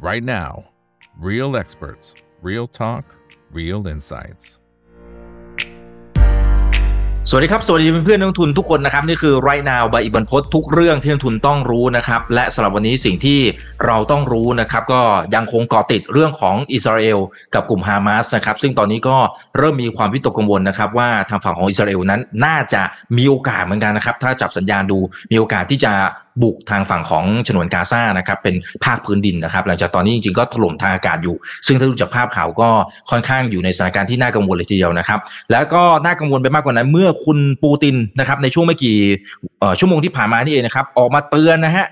right now. Real experts, real talk, real insights. สวัสดีครับ สวัสดีเพื่อนนักลงทุนทุกคนนะครับ นี่คือไรนาวใบอิบันพศทุกเรื่องที่นักลงทุนต้องรู้นะครับ และสำหรับวันนี้สิ่งที่เราต้องรู้นะครับ ก็ยังคงเกาะติดเรื่องของอิสราเอลกับกลุ่มฮามาสนะครับ ซึ่งตอนนี้ก็เริ่มมีความวิตกกังวลนะครับ ว่าทางฝั่งของอิสราเอลนั้นน่าจะมีโอกาสเหมือนกันนะครับ ถ้าจับสัญญาณดูมีโอกาสที่จะบุกทางฝั่งของฉนวนกาซานะครับเป็นภาคพื้นดินนะครับ หลังจากตอนนี้จริงๆก็ถล่มทางอากาศอยู่ ซึ่งถ้าดูจากภาพข่าวก็ค่อนข้างอยู่ในสถานการณ์ที่น่ากังวลเลยทีเดียวนะครับ แล้วก็น่ากังวลไปมากกว่านั้น เมื่อคุณปูตินนะครับในช่วงไม่กี่ชั่วโมงที่ผ่านมานี่เองนะครับออกมาเตือนนะฮะ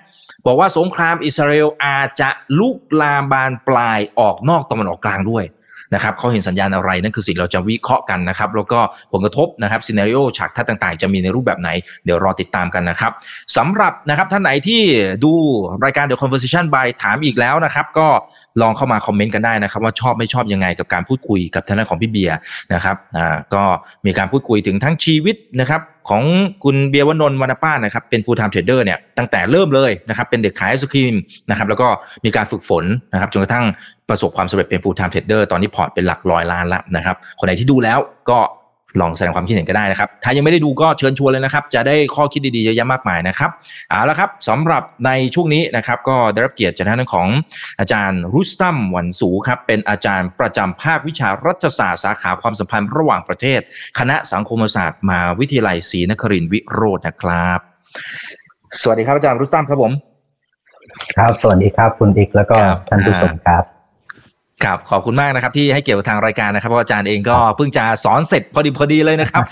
บอกว่าสงครามอิสราเอลอาจจะลุกลามบานปลายออกนอกตะวันออกกลางด้วย นะครับเขาเห็นสัญญาณอะไรนั่นคือสิ่งเราจะวิเคราะห์กันนะครับแล้วก็ผลกระทบนะครับ scenario ฉากทัศน์ต่าง ๆ จะมีในรูปแบบไหนเดี๋ยวรอติดตามกันนะครับสำหรับนะครับท่านไหนที่ดูรายการ The Conversation by ถามอีกแล้วนะครับ ก็ลองเข้ามาคอมเมนต์กันได้นะครับ ว่าชอบไม่ชอบยังไงกับการพูดคุยกับทางด้านของพี่เบียร์นะครับอ่าก็มีการพูดคุยถึงทั้งชีวิตนะครับ ของคุณเบียร์วนนท์วรรณป้านะครับเป็น full time trader เนี่ยตั้งแต่เริ่มเลยนะครับเป็นเด็กขายไอศครีมนะครับแล้วก็มีการฝึกฝนนะครับจนกระทั่งประสบความสำเร็จเป็น full time trader ตอนนี้พอร์ตเป็นหลักร้อยล้านแล้วนะครับคนไหนที่ดูแล้วก็ ลองแสดงความคิดเห็นก็ได้นะครับ ถ้ายังไม่ได้ดูก็เชิญชวนเลยนะครับ จะได้ข้อคิดดีๆเยอะแยะมากมายนะครับเอาละครับสำหรับในช่วงนี้นะครับ ก็ได้รับเกียรติจากท่านของอาจารย์รุสตัมหวันสูครับเป็นอาจารย์ประจำภาควิชารัฐศาสตร์สาขาความสัมพันธ์ระหว่างประเทศ คณะสังคมศาสตร์มหาวิทยาลัยศรีนครินทร์วิโรจน์นะครับ สวัสดีครับอาจารย์รุสตัมครับผม ครับสวัสดีครับคุณอีกแล้วก็ท่านผู้ชมครับ ครับขอบคุณมากนะครับที่ให้เกี่ยวกับทางรายการนะครับเพราะอาจารย์เองก็เพิ่งจะสอนเสร็จพอดีพอดีเลยนะครับ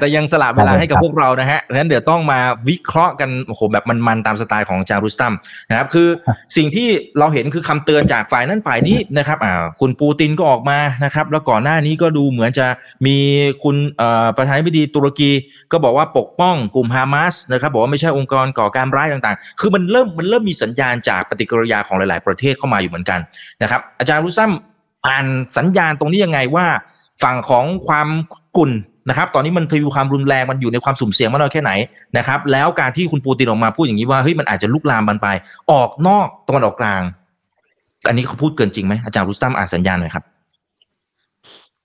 แต่ยังสละเวลาให้กับพวกเรานะฮะงั้นเดี๋ยวต้องมาวิเคราะห์กันโอ้โหแบบมันๆตามสไตล์ของอาจารย์รุสตัมนะครับคือสิ่งที่เราเห็นคือคำเตือนจากฝ่ายนั้นฝ่ายนี้นะครับอ่าคุณปูตินก็ออกมานะครับแล้วก่อนหน้านี้ก็ดูเหมือนจะมีคุณเอ่อประธานาธิบดีตุรกีก็บอกว่าปกป้องกลุ่มฮามาสนะครับบอกว่าไม่ใช่องค์กรก่อการร้ายต่างๆ คือมันเริ่มมันเริ่มมีสัญญาณจากปฏิกิริยาของหลาย ๆ ประเทศเข้ามาอยู่เหมือนกันนะครับอาจารย์รุสตัม อ่านสัญญาณตรงนี้ยังไงว่าฝั่งของความกุ่นนะครับตอนนี้มันทวีความรุนแรงมันอยู่ในความสุ่มเสี่ยงมากน้อยแค่ไหนนะครับแล้วการที่คุณปูตินออกมาพูดอย่างนี้ว่าเฮ้ยมันอาจจะลุกลามมันไป ออกนอกตะวันออกกลาง อันนี้เขาพูดเกินจริงไหมอาจารย์รุสตัมอ่านสัญญาณหน่อยครับ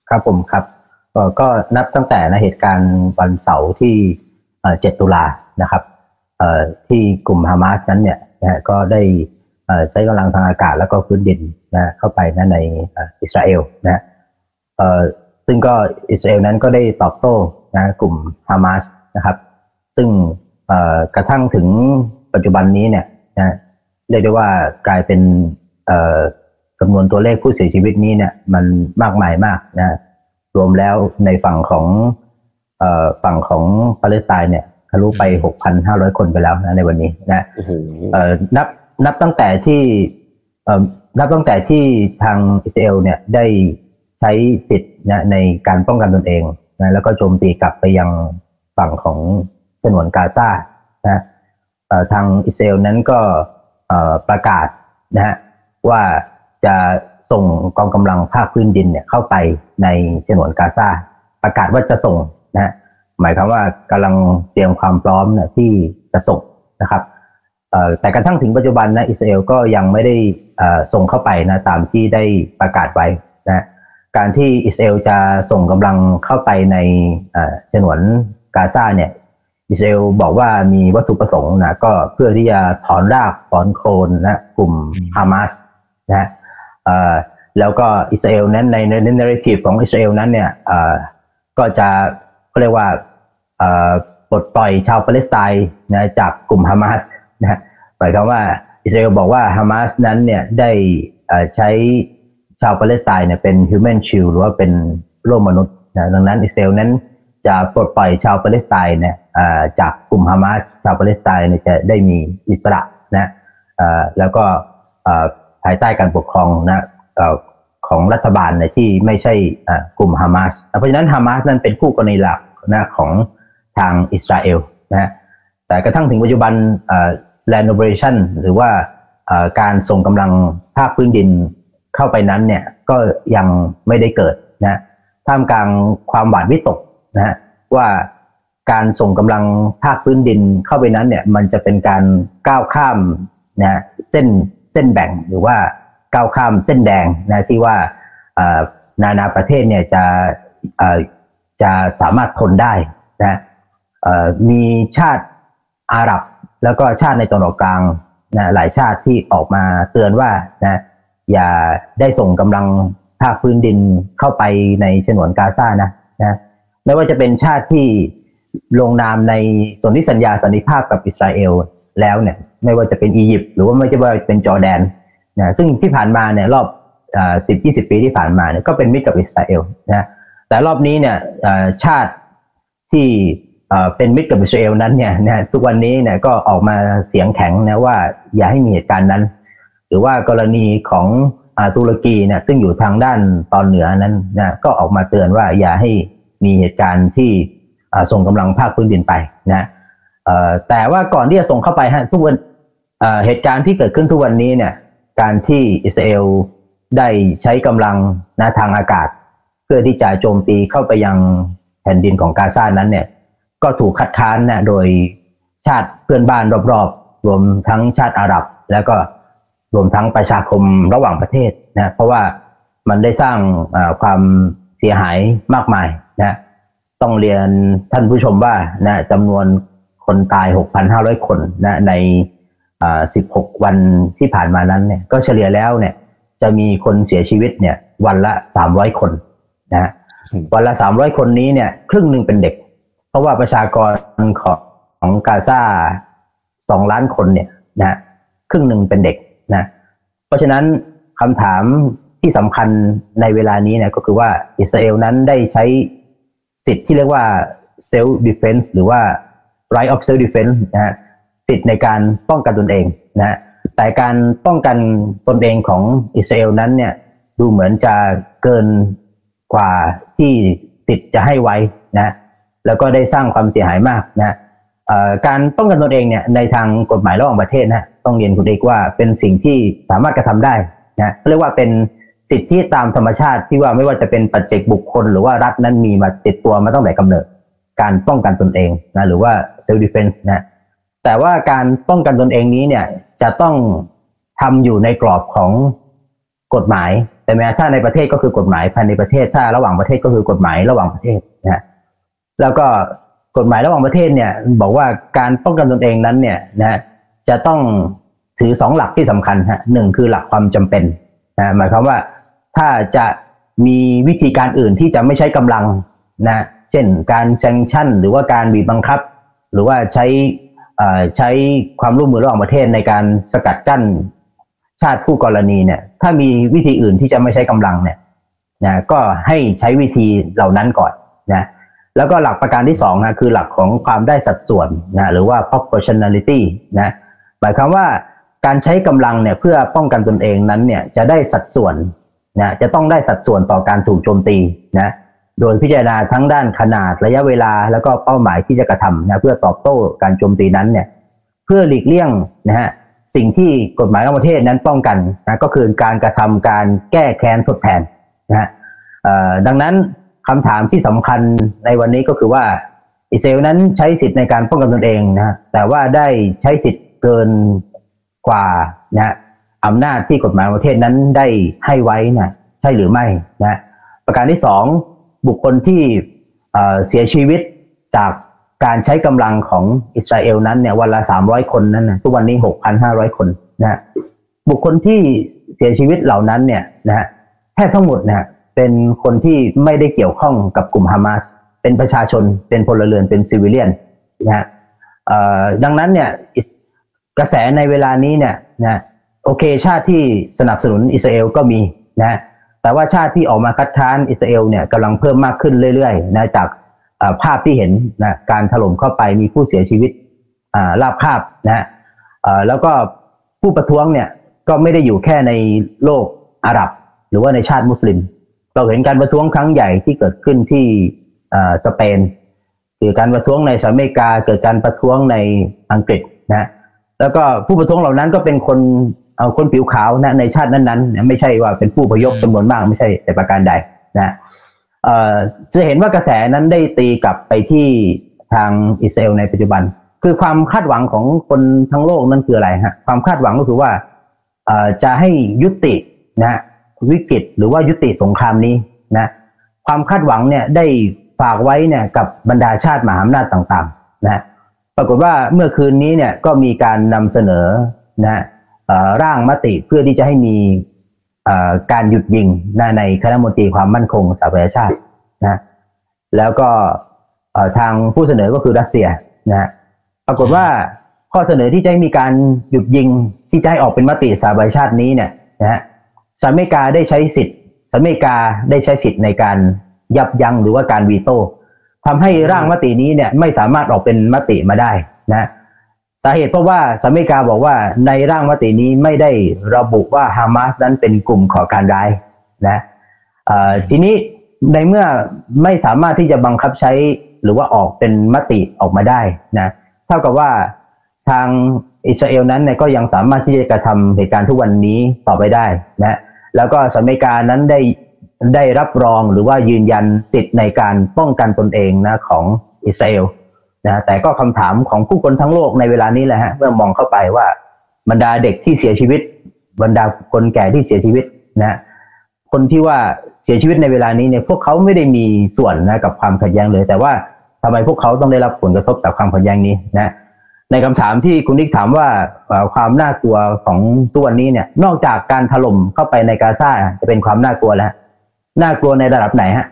ครับผมครับก็นับตั้งแต่เหตุการณ์วันเสาร์ที่เจ็ดตุลานะครับที่กลุ่มฮามาสนั้นเนี่ยนะก็ได้ ใช้กำลังทางอากาศแล้วก็พื้นดินนะเข้าไปนะในอิสราเอลนะซึ่งก็อิสราเอลนั้นก็ได้ตอบโต้นะกลุ่มฮามาสนะครับ ซึ่งกระทั่งถึงปัจจุบันนี้เนี่ยนะเรียกได้ว่ากลายเป็นจำนวนตัวเลขผู้เสียชีวิตนี้เนี่ยมันมากมายมากนะรวมแล้วในฝั่งของฝั่งของปาเลสไตน์เนี่ยทะลุไป 6,500 คนไปแล้วนะในวันนี้นะนับ นับตั้งแต่ที่นับตั้งแต่ที่ทางอิสราเอลเนี่ยได้ใช้สิทธิ์นะในการป้องกันตนเองนะแล้วก็โจมตีกลับไปยังฝั่งของฉนวนกาซานะทางอิสราเอลนั้นก็ประกาศนะฮะว่าจะส่งกองกำลังภาคพื้นดินเนี่ยเข้าไปในฉนวนกาซาประกาศว่าจะส่งนะหมายความว่ากำลังเตรียมความพร้อมนะที่จะส่งนะครับ แต่กระทั่งถึงปัจจุบันนะอิสราเอลก็ยังไม่ได้ส่งเข้าไปนะตามที่ได้ประกาศไว้นะการที่อิสราเอลจะส่งกำลังเข้าไปในฉนวนกาซาเนี่ยอิสราเอลบอกว่ามีวัตถุประสงค์นะก็เพื่อที่จะถอนรากถอนโคนนะกลุ่มฮามาสนะแล้วก็อิสราเอลนั้นในในในนาทีของอิสราเอลนั้นเนี่ยก็จะก็เรียกว่าปลดปล่อยชาวปาเลสไตน์นะจากกลุ่มฮามาส นะหมายความว่าอิสราเอลบอกว่าฮามาสนั้นเนี่ยได้ใช้ชาวปาเลสไตน์เนี่ยเป็น human s h i e l หรือว่าเป็นโลกมนุษย์นะดังนั้นอิสราเอลนั้นจะปลดปล่อยชาวปาเลสไตน์เนี่ยจากกลุ่มฮามาสชาวปาเลสไตน์เนี่ยจะได้มีอิสระนะแล้วก็ภายใต้การปกครองนะของรัฐบาลนี่ยที่ไม่ใช่กลุ่มฮามาสเพราะฉะนั้นฮามาสนั้นเป็นคู่กรณีหลักนะของทางอิสราเอลนะแต่กระทั่งถึงปัจจุบัน land operation หรือว่าการส่งกำลังภาคพื้นดินเข้าไปนั้นเนี่ยก็ยังไม่ได้เกิดนะท่ามกลางความหวาดวิตกนะว่าการส่งกำลังภาคพื้นดินเข้าไปนั้นเนี่ยมันจะเป็นการก้าวข้ามนะเส้นเส้นแบ่งหรือว่าก้าวข้ามเส้นแดงนะที่ว่านานาประเทศเนี่ยจะจะสามารถทนได้นะมีชาติอาหรับ แล้วก็ชาติในตะวันออกกลางนะหลายชาติที่ออกมาเตือนว่านะอย่าได้ส่งกำลังภาคพื้นดินเข้าไปในฉนวนกาซานะนะไม่ว่าจะเป็นชาติที่ลงนามในสนธิสัญญาสันนิภาพกับอิสราเอลแล้วเนี่ย ไม่ว่าจะเป็นอียิปต์หรือว่าไม่ว่าเป็นจอร์แดนนะซึ่งที่ผ่านมาเนี่ยรอบสิบยี่สิบปีที่ผ่านมาเนี่ยก็เป็นมิตรกับอิสราเอลนะแต่รอบนี้เนี่ยชาติที่ เป็นมิตรกับอิสราเอลนั้นเนี่ยนะทุกวันนี้เนี่ยก็ออกมาเสียงแข็งนะว่าอย่าให้มีเหตุการณ์นั้น หรือว่ากรณีของตุรกีเนี่ยซึ่งอยู่ทางด้านตอนเหนือนั้นนะก็ออกมาเตือนว่าอย่าให้มีเหตุการณ์ที่ส่งกำลังภาคพื้นดินไปนะแต่ว่าก่อนที่จะส่งเข้าไปฮะทุกวันเหตุการณ์ที่เกิดขึ้นทุกวันนี้เนี่ยการที่อิสราเอลได้ใช้กำลังนะทางอากาศ เพื่อที่จะโจมตีเข้าไปยังแผ่นดินของกาซานั้นเนี่ย ก็ถูกคัดค้านนะโดยชาติเพื่อนบ้านรอบๆ รวมทั้งชาติอาหรับ แล้วก็รวมทั้งประชาคมระหว่างประเทศนะเพราะว่ามันได้สร้างความเสียหายมากมายนะต้องเรียนท่านผู้ชมว่านะจำนวนคนตาย 6,500 คนนะใน 16 วันที่ผ่านมานั้นเนี่ยก็เฉลี่ยแล้วเนี่ยจะมีคนเสียชีวิตเนี่ยวันละ 300 คนนะวันละ 300 คนนี้เนี่ยครึ่งหนึ่งเป็นเด็ก เพราะว่าประชากรของของกาซาสองล้านคนเนี่ยนะครึ่งหนึ่งเป็นเด็กนะเพราะฉะนั้นคำถามที่สำคัญในเวลานี้เนี่ยก็คือว่าอิสราเอลนั้นได้ใช้สิทธิ์ที่เรียกว่า self defense หรือว่า right of self defense นะฮะสิทธิ์ในการป้องกันตนเองนะแต่การป้องกันตนเองของอิสราเอลนั้นเนี่ยดูเหมือนจะเกินกว่าที่สิทธิ์จะให้ไว้นะ แล้วก็ได้สร้างความเสียหายมากนะการป้องกันตนเองเนี่ยในทางกฎหมายระหว่างประเทศนะต้องเรียนคุณเอกว่าเป็นสิ่งที่สามารถกระทำได้นะเรียกว่าเป็นสิทธิตามธรรมชาติที่ว่าไม่ว่าจะเป็นปัจเจกบุคคล หรือว่ารัฐนั้นมีมาติดตัวมาตั้งแต่กำเนิด การป้องกันตนเองนะหรือว่า self defense นะแต่ว่าการป้องกันตนเองนี้เนี่ยจะต้องทำอยู่ในกรอบของกฎหมาย แต่แม้ถ้าในประเทศก็คือกฎหมายภายในประเทศถ้าระหว่างประเทศก็คือกฎหมายระหว่างประเทศนะ แล้วก็กฎหมายระหว่างประเทศเนี่ย บอกว่าการป้องกันตนเองนั้นเนี่ยนะจะต้องถือสองหลักที่สำคัญฮะหนึ่งคือหลักความจำเป็นนะหมายความว่าถ้าจะมีวิธีการอื่นที่จะไม่ใช้กำลังนะเช่นการแซงชั่น หรือว่าการบีบบังคับ หรือว่าใช้ใช้ความร่วมมือระหว่างประเทศในการสกัดกั้นชาติผู้กรณีเนี่ย ถ้ามีวิธีอื่นที่จะไม่ใช้กำลังเนี่ยนะก็ให้ใช้วิธีเหล่านั้นก่อนนะ แล้วก็หลักประการที่สองนะคือหลักของความได้สัดส่วนนะหรือว่า proportionality นะหมายความว่าการใช้กำลังเนี่ยเพื่อป้องกันตนเองนั้นเนี่ยจะได้สัดส่วนนะจะต้องได้สัดส่วนต่อการถูกโจมตีนะโดยพิจารณาทั้งด้านขนาดระยะเวลาแล้วก็เป้าหมายที่จะกระทำนะเพื่อตอบโต้การโจมตีนั้นเนี่ยเพื่อหลีกเลี่ยงนะฮะสิ่งที่กฎหมายระหว่างประเทศนั้นป้องกันนะก็คือการกระทำการแก้แค้นทดแทนนะฮะดังนั้น คำถามที่สำคัญในวันนี้ก็คือว่าอิสราเอลนั้นใช้สิทธิ์ในการป้องกันตนเองนะแต่ว่าได้ใช้สิทธิ์เกินกว่านะอำนาจที่กฎหมายประเทศนั้นได้ให้ไว้นะใช่หรือไม่นะประการที่สองบุคคลที่เสียชีวิตจากการใช้กำลังของอิสราเอลนั้นเนี่ยวันละสามร้อยคนนั้นนะทุกวันนี้หกพันห้าร้อยคนนะบุคคลที่เสียชีวิตเหล่านั้นเนี่ยนะฮะแทบทั้งหมดนะ เป็นคนที่ไม่ได้เกี่ยวข้องกับกลุ่มฮามาสเป็นประชาชนเป็นพลเรือนเป็นซิวิเลียนนะฮะดังนั้นเนี่ยกระแสในเวลานี้เนี่ยนะโอเค ชาติที่สนับสนุนอิสราเอลก็มีนะแต่ว่าชาติที่ออกมาคัดค้านอิสราเอลเนี่ยกำลังเพิ่มมากขึ้นเรื่อยๆนะจากภาพที่เห็นนะการถล่มเข้าไปมีผู้เสียชีวิตลาบคาบนะแล้วก็ผู้ประท้วงเนี่ยก็ไม่ได้อยู่แค่ในโลกอาหรับ หรือว่าในชาติมุสลิม เราเห็นการประท้วงครั้งใหญ่ที่เกิดขึ้นที่สเปนเกิดการประท้วงในสหรัฐอเมริกา เกิดการประท้วงในอังกฤษนะแล้วก็ผู้ประท้วงเหล่านั้นก็เป็นคนเอาคนผิวขาวนะในชาตินั้นๆ ไม่ใช่ว่าเป็นผู้พยพจำนวนมากไม่ใช่แต่ประการใดนะจะเห็นว่ากระแสนั้นได้ตีกลับไปที่ทางอิสราเอลในปัจจุบัน คือความคาดหวังของคนทั้งโลกนั่นคืออะไรฮะความคาดหวังก็คือว่าจะให้ยุตินะ วิกฤตหรือว่ายุติสงครามนี้นะความคาดหวังเนี่ยได้ฝากไว้เนี่ยกับบรรดาชาติมหาอำนาจต่างๆนะปรากฏว่าเมื่อคืนนี้เนี่ยก็มีการนำเสนอนะร่างมติเพื่อที่จะให้มีการหยุดยิงในคณะมนตรีความมั่นคงสหประชาชาตินะแล้วก็ทางผู้เสนอก็คือรัสเซียนะปรากฏว่าข้อเสนอที่จะให้มีการหยุดยิงที่จะให้ออกเป็นมติสหประชาชาตินี้เนี่ยนะฮะ สหรัฐอเมริกาได้ใช้สิทธิ์สหรัฐอเมริกาได้ใช้สิทธิ์ในการยับยั้งหรือว่าการวีโต้ทำให้ร่างมตินี้เนี่ยไม่สามารถออกเป็นมติมาได้นะสาเหตุเพราะว่าสหรัฐอเมริกาบอกว่าในร่างมตินี้ไม่ได้ระบุว่าฮามาสนั้นเป็นกลุ่มขอการร้ายนะทีนี้ในเมื่อไม่สามารถที่จะบังคับใช้หรือว่าออกเป็นมติออกมาได้นะเท่ากับว่าทางอิสราเอลนั้นเนี่ยก็ยังสามารถที่จะกระทำเหตุการณ์ทุกวันนี้ต่อไปได้นะ แล้วก็สหรัฐอเมริกานั้นได้ได้รับรองหรือว่ายืนยันสิทธิ์ในการป้องกันตนเองนะของอิสราเอลนะแต่ก็คำถามของผู้คนทั้งโลกในเวลานี้แหละฮะเมื่อมองเข้าไปว่าบรรดาเด็กที่เสียชีวิต บรรดาคนแก่ที่เสียชีวิตนะคนที่ว่าเสียชีวิตในเวลานี้เนี่ยพวกเขาไม่ได้มีส่วนนะกับความขัดแย้งเลย แต่ว่าทำไมพวกเขาต้องได้รับผลกระทบจากความขัดแย้งนี้นะ ในคำถามที่คุณนิกถามว่าความน่ากลัวของตัวนี้เนี่ย นอกจากการถล่มเข้าไปในกาซาจะเป็นความน่ากลัวแล้วน่ากลัวในระดับไหนฮะ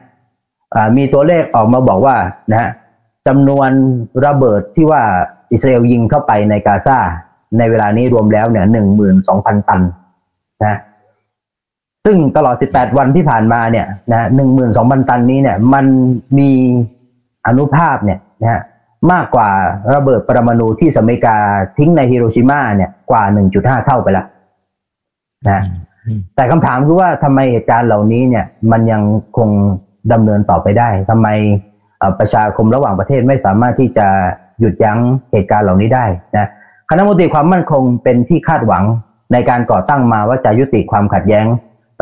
มีตัวเลขออกมาบอกว่านะฮะจำนวนระเบิดที่ว่าอิสราเอลยิงเข้าไปในกาซาในเวลานี้รวมแล้วเนี่ยหนึ่งหมื่นสองพันตันนะซึ่งตลอด 18 วันที่ผ่านมาเนี่ยนะหนึ่งหมื่นสองพันตันนี้เนี่ย มันมีอนุภาพเนี่ยนะฮะ มากกว่าระเบิดปรมาณูที่สหรัฐอเมริกาทิ้งในฮิโรชิมาเนี่ยกว่า 1.5 เท่าไปแล้วนะแต่คำถามคือว่าทำไมเหตุการณ์เหล่านี้เนี่ย มันยังคงดำเนินต่อไปได้ทำไมประชาคมระหว่างประเทศไม่สามารถที่จะหยุดยั้งเหตุการณ์เหล่านี้ได้นะคณะมนตรีความมั่นคงเป็นที่คาดหวังในการก่อตั้งมาว่าจะยุติความขัดแย้ง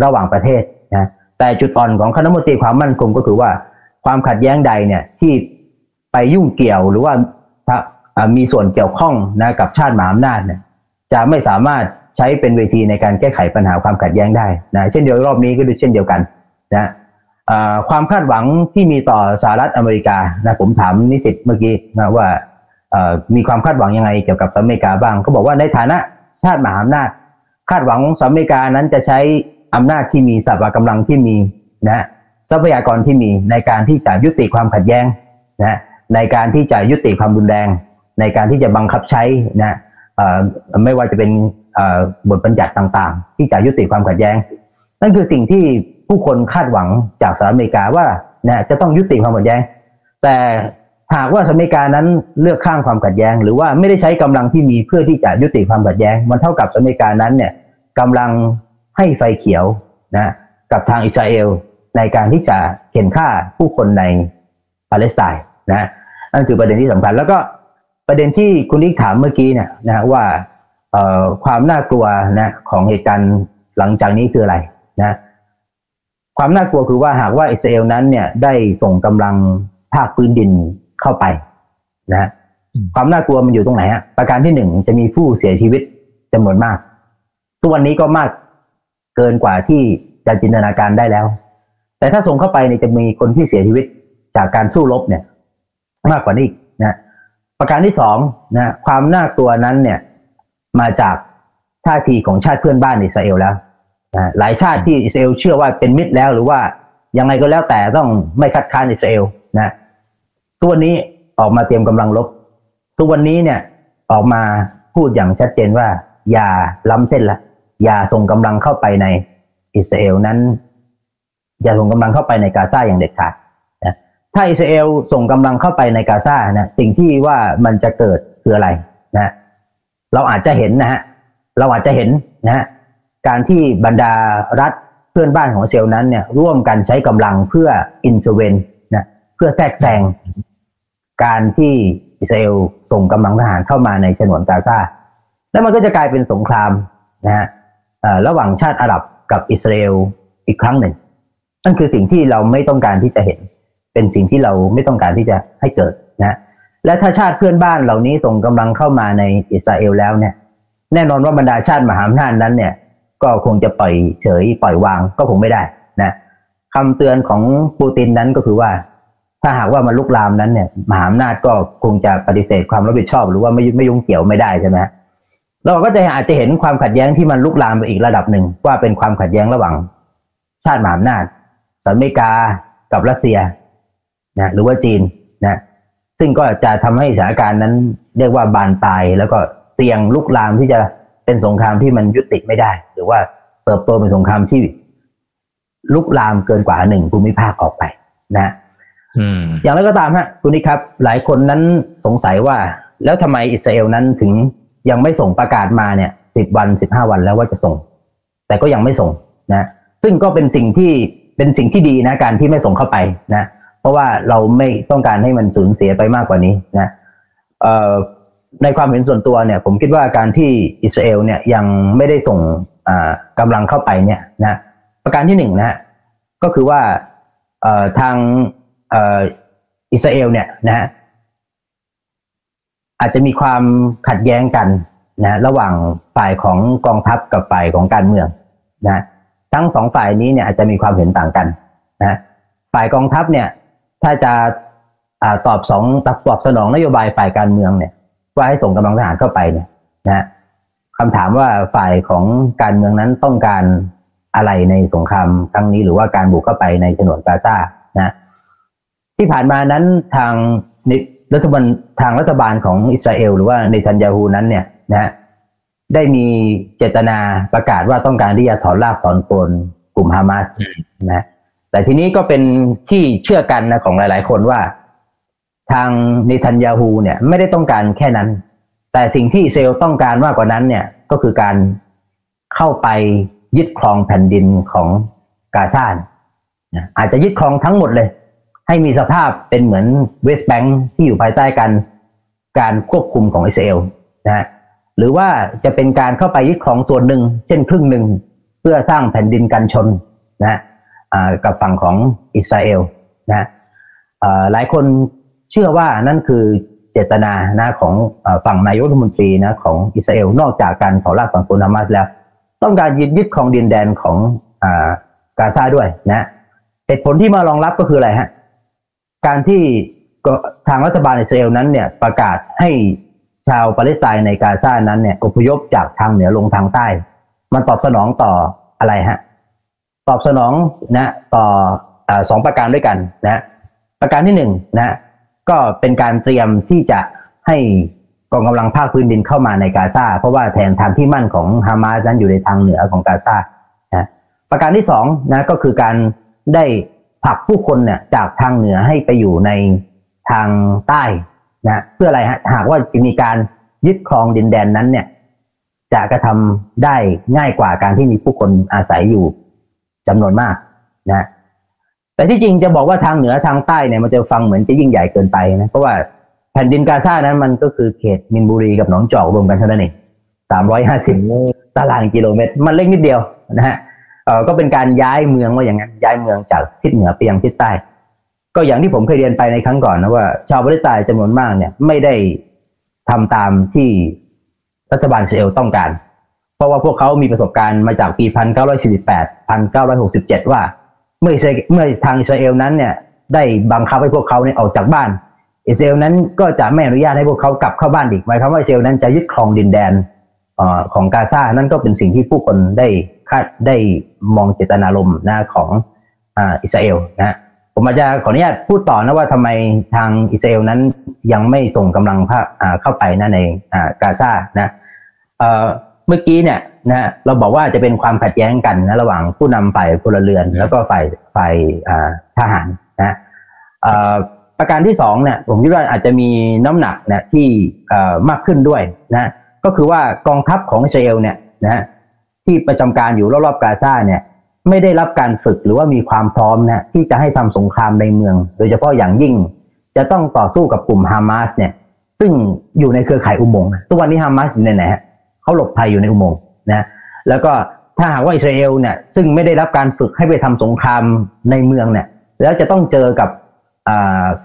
ระหว่างประเทศนะแต่จุดอ่อนของคณะมนตรีความมั่นคงก็คือว่าความขัดแย้งใดเนี่ยที่ ไปยุ่งเกี่ยวหรือว่ามีส่วนเกี่ยวข้องนะกับชาติมหาอำนาจเนี่ยจะไม่สามารถใช้เป็นเวทีในการแก้ไขปัญหาความขัดแย้งได้นะเช่นเดียวรอบนี้ก็ดูเช่นเดียวกันนะความคาดหวังที่มีต่อสหรัฐอเมริกานะผมถามนิสิตเมื่อกี้นะว่ามีความคาดหวังยังไงเกี่ยวกับสหรัฐอเมริกาบ้างเขาบอกว่าในฐานะชาติมหาอำนาจ คาดหวังสหรัฐอเมริกานั้นจะใช้อำนาจที่มีสัพพกำลังที่มีนะทรัพยากรที่มีในการที่จะยุติความขัดแย้งนะ ในการที่จะยุติความรุนแรง ในการที่จะบังคับใช้นะไม่ว่าจะเป็นบทบัญญัติต่างๆ ที่จะยุติความขัดแย้ง นั่นคือสิ่งที่ผู้คนคาดหวังจากสหรัฐอเมริกาว่านะจะต้องยุติความขัดแย้ง แต่หากว่าสหรัฐอเมริกานั้นเลือกข้างความขัดแย้ง หรือว่าไม่ได้ใช้กำลังที่มีเพื่อที่จะยุติความขัดแย้ง มันเท่ากับสหรัฐอเมริกานั้นเนี่ยกำลังให้ไฟเขียวนะกับทางอิสราเอลในการที่จะเข็นฆ่าผู้คนในปาเลสไตน์ นะนั่นคือประเด็นที่สำคัญ แล้วก็ประเด็นที่คุณนิกถามเมื่อกี้เนี่ยนะว่าความน่ากลัวนะของเหตุการณ์หลังจากนี้คืออะไรนะความน่ากลัวคือว่าหากว่าอิสราเอลนั้นเนี่ยได้ส่งกำลังภาคพื้นดินเข้าไปนะความน่ากลัวมันอยู่ตรงไหนฮะประการที่หนึ่งจะมีผู้เสียชีวิตจำนวนมาก ทุกวันนี้ก็มากเกินกว่าที่จะจินตนาการได้แล้ว แต่ถ้าส่งเข้าไปเนี่ยจะมีคนที่เสียชีวิตจากการสู้รบเนี่ย มากกว่านี้นะประการที่สองนะความน่ากลัวนั้นเนี่ยมาจากท่าทีของชาติเพื่อนบ้านอิสราเอลแล้วนะหลายชาติที่อิสราเอลเชื่อว่าเป็นมิตรแล้ว หรือว่ายังไงก็แล้วแต่ต้องไม่คัดค้านอิสราเอลนะทุกวันนี้ออกมาเตรียมกำลังลบ ทุกวันนี้เนี่ยออกมาพูดอย่างชัดเจนว่า อย่าล้ำเส้นละอย่าส่งกำลังเข้าไปในอิสราเอลนั้น อย่าส่งกำลังเข้าไปในกาซาอย่างเด็ดขาด ถ้าอิสราเอลส่งกำลังเข้าไปในกาซานะสิ่งที่ว่ามันจะเกิดคืออะไรนะเราอาจจะเห็นนะฮะเราอาจจะเห็นนะฮะการที่บรรดารัฐเพื่อนบ้านของเซลนั้นเนี่ย ร่วมกันใช้กำลังเพื่ออินเทอร์เวนนะเพื่อแทรกแซงการที่อิสราเอลส่งกำลังทหารเข้ามาในฉนวนกาซาแล้วมันก็จะกลายเป็นสงครามนะฮะระหว่างชาติอาหรับกับอิสราเอลอีกครั้งหนึ่งนั่นคือสิ่งที่เราไม่ต้องการที่จะเห็น เป็นสิ่งที่เราไม่ต้องการที่จะให้เกิดนะและถ้าชาติเพื่อนบ้านเหล่านี้ส่งกำลังเข้ามาในอิสราเอลแล้วเนี่ย แน่นอนว่าบรรดาชาติมหาอำนาจนั้นเนี่ย ก็คงจะปล่อยเฉยปล่อยวางก็คงไม่ได้นะคำเตือนของปูตินนั้นก็คือว่า ถ้าหากว่ามันลุกลามนั้นเนี่ยมหาอำนาจก็คงจะปฏิเสธความรับผิดชอบ หรือว่าไม่ไม่ยุ่งเกี่ยวไม่ได้ใช่ไหมเราก็จะอาจจะเห็นความขัดแย้งที่มันลุกลามไปอีกระดับหนึ่งว่าเป็นความขัดแย้งระหว่าง ชาติมหาอำนาจสหรัฐอเมริกากับรัสเซีย นะหรือว่าจีนนะซึ่งก็จะทำให้สถานการณ์นั้นเรียกว่าบานปลายแล้วก็เสี่ยงลุกลามที่จะเป็นสงครามที่มันยุติไม่ได้ หรือว่าเติบโตเป็นสงครามที่ลุกลามเกินกว่าหนึ่งภูมิภาคออกไปนะอย่างไรก็ตามฮะคุณนิครับ หลายคนนั้นสงสัยว่า แล้วทำไมอิสราเอลนั้นถึงยังไม่ส่งประกาศมาเนี่ยสิบวันสิบห้าวันแล้วว่าจะส่ง แต่ก็ยังไม่ส่งนะ ซึ่งก็เป็นสิ่งที่เป็นสิ่งที่ดีนะ การที่ไม่ส่งเข้าไปนะเพ ราะว่าเราไม่ต้องการให้มันสูญเสียไปมากกว่านี้นะในความเห็นส่วนตัวเนี่ย ผมคิดว่าการที่อิสราเอลเนี่ยยังไม่ได้ส่งกำลังเข้าไปเนี่ยนะประการที่หนึ่งนะก็คือว่าทางอิสราเอลเนี่ยนะอาจจะมีความขัดแย้งกันนะระหว่างฝ่ายของกองทัพกับฝ่ายของการเมืองนะทั้งสองฝ่ายนี้เนี่ยอาจจะมีความเห็นต่างกันนะฝ่ายกองทัพเนี่ย ถ้าจะอตอบสองตอบสนองนโยบายฝ่ายการเมืองเนี่ย ว่าให้ส่งกำลังทหารเข้าไปเนี่ยนะคำถามว่าฝ่ายของการเมืองนั้นต้องการอะไรในสงครามครั้งนี้หรือว่าการบุกเข้าไปในฉนวนกาซานะที่ผ่านมานั้นทางรัฐบาลทางรัฐบาลของอิสราเอล หรือว่าในทันยาฮูนั้นเนี่ยนะได้มีเจตนาประกาศว่าต้องการที่จะถอนรากถอนโคนกลุ่มฮามาสนะ แต่ทีนี้ก็เป็นที่เชื่อกันนะของหลาย ๆ คนว่า ทางในทันยาฮูเนี่ยไม่ได้ต้องการแค่นั้น แต่สิ่งที่อิสราเอลต้องการมากกว่านั้นเนี่ยก็คือการเข้าไปยึดครองแผ่นดินของกาซานอาจจะยึดครองทั้งหมดเลย ให้มีสภาพเป็นเหมือนเวสต์แบงค์ที่อยู่ภายใต้การการควบคุมของอิสราเอลนะฮะหรือว่าจะเป็นการเข้าไปยึดของส่วนหนึ่ง เช่นครึ่งหนึ่ง เพื่อสร้างแผ่นดินกันชนนะ กับฝั่งของอิสราเอลนะหลายคนเชื่อว่านั่นคือเจตนานะของฝั่งนายกรัฐมนตรีนะของอิสราเอลนอกจากการเผารากฝั่งคนฮามาสแล้ว ต้องการยึดยึดของดินแดนของอกาซาด้วยนะเหตุผลที่มารองรับก็คืออะไรฮะการที่ทางรัฐบาลอิสราเอลนั้นเนี่ยประกาศให้ชาวปาเลสไตน์ในกาซานั้นเนี่ยอพยพจากทางเหนือลงทางใต้ มันตอบสนองต่ออะไรฮะ ตอบสนองนะต่ออสองประการด้วยกันนะประการที่หนึ่งนะก็เป็นการเตรียมที่จะให้กองกำลังภาคพื้นดินเข้ามาในกาซาเพราะว่าแทนทางที่มั่นของฮามาสนั้นอยู่ในทางเหนือของกาซานะประการที่สองนะก็คือการได้ผลักผู้คนเนี่ยจากทางเหนือให้ไปอยู่ในทางใต้นะเพื่ออะไรฮะหากว่าจะมีการยึดครองดินแดนนั้นเนี่ยจะกระทำได้ง่ายกว่าการที่มีผู้คนอาศัยอยู่ จำนวนมากนะแต่ที่จริงจะบอกว่าทางเหนือทางใต้เนี่ยมันจะฟังเหมือนจะยิ่งใหญ่เกินไปนะเพราะว่าแผ่นดินกาซานั้นมันก็คือเขตมินบุรีกับหนองจอกรวมกันเท่านั้นเองสามร้อยห้าสิบตารางกิโลเมตร มันเล็กนิดเดียวนะฮะเออก็เป็นการย้ายเมืองว่าอย่างนั้นย้ายเมืองจากทิศเหนือไปยังทิศใต้ ก็อย่างที่ผมเคยเรียนไปในครั้งก่อนนะว่า ชาวปาเลสไตน์จำนวนมากเนี่ยไม่ได้ทำตามที่รัฐบาลอิสราเอลต้องการ เพราะว่าพวกเขามีประสบการณ์มาจากปีพันเก้าร้อยสี่สิบแปดพันเก้าร้อยหกสิบเจ็ดว่า เมื่อเมื่อทางอิสราเอลนั้นเนี่ยได้บังคับให้พวกเขาเนี่ยออกจากบ้าน อิสราเอลนั้นก็จะไม่อนุญาตให้พวกเขากลับเข้าบ้านอีกหมายความว่าอิสราเอลนั้นจะยึดครองดินแดนของกาซานั่นก็เป็นสิ่งที่ผู้คนได้คาดได้มองเจตนารมณ์นะของอิสราเอลนะผมอาจจะขออนุญาตพูดต่อนะว่าทำไมทางอิสราเอลนั้นยังไม่ส่งกำลังเข้าไปนะในกาซานะ เมื่อกี้เนี่ยนะเราบอกว่าจะเป็นความขัดแย้งกันนะระหว่างผู้นำฝ่ายพลเรือน แล้วก็ฝ่ายฝ่ายทหารนะประการที่สองเนี่ยผมคิดว่าอาจจะมีน้ำหนักเนี่ยที่มากขึ้นด้วยนะก็คือว่ากองทัพของอิสราเอลเนี่ยนะที่ประจำการอยู่รอบๆกาซาเนี่ยไม่ได้รับการฝึกหรือว่ามีความพร้อมนะที่จะให้ทำสงครามในเมือง โดยเฉพาะอย่างยิ่งจะต้องต่อสู้กับกลุ่มฮามาสเนี่ยซึ่งอยู่ในเครือข่ายอุโมงค์ทุกวันนี้ฮามาสอยู่ในไหนฮะ เขาหลบภัยอยู่ในอุโมงค์นะแล้วก็ถ้าหากว่าอิสราเอลเนี่ยซึ่งไม่ได้รับการฝึกให้ไปทำสงครามในเมืองเนี่ยแล้วจะต้องเจอกับ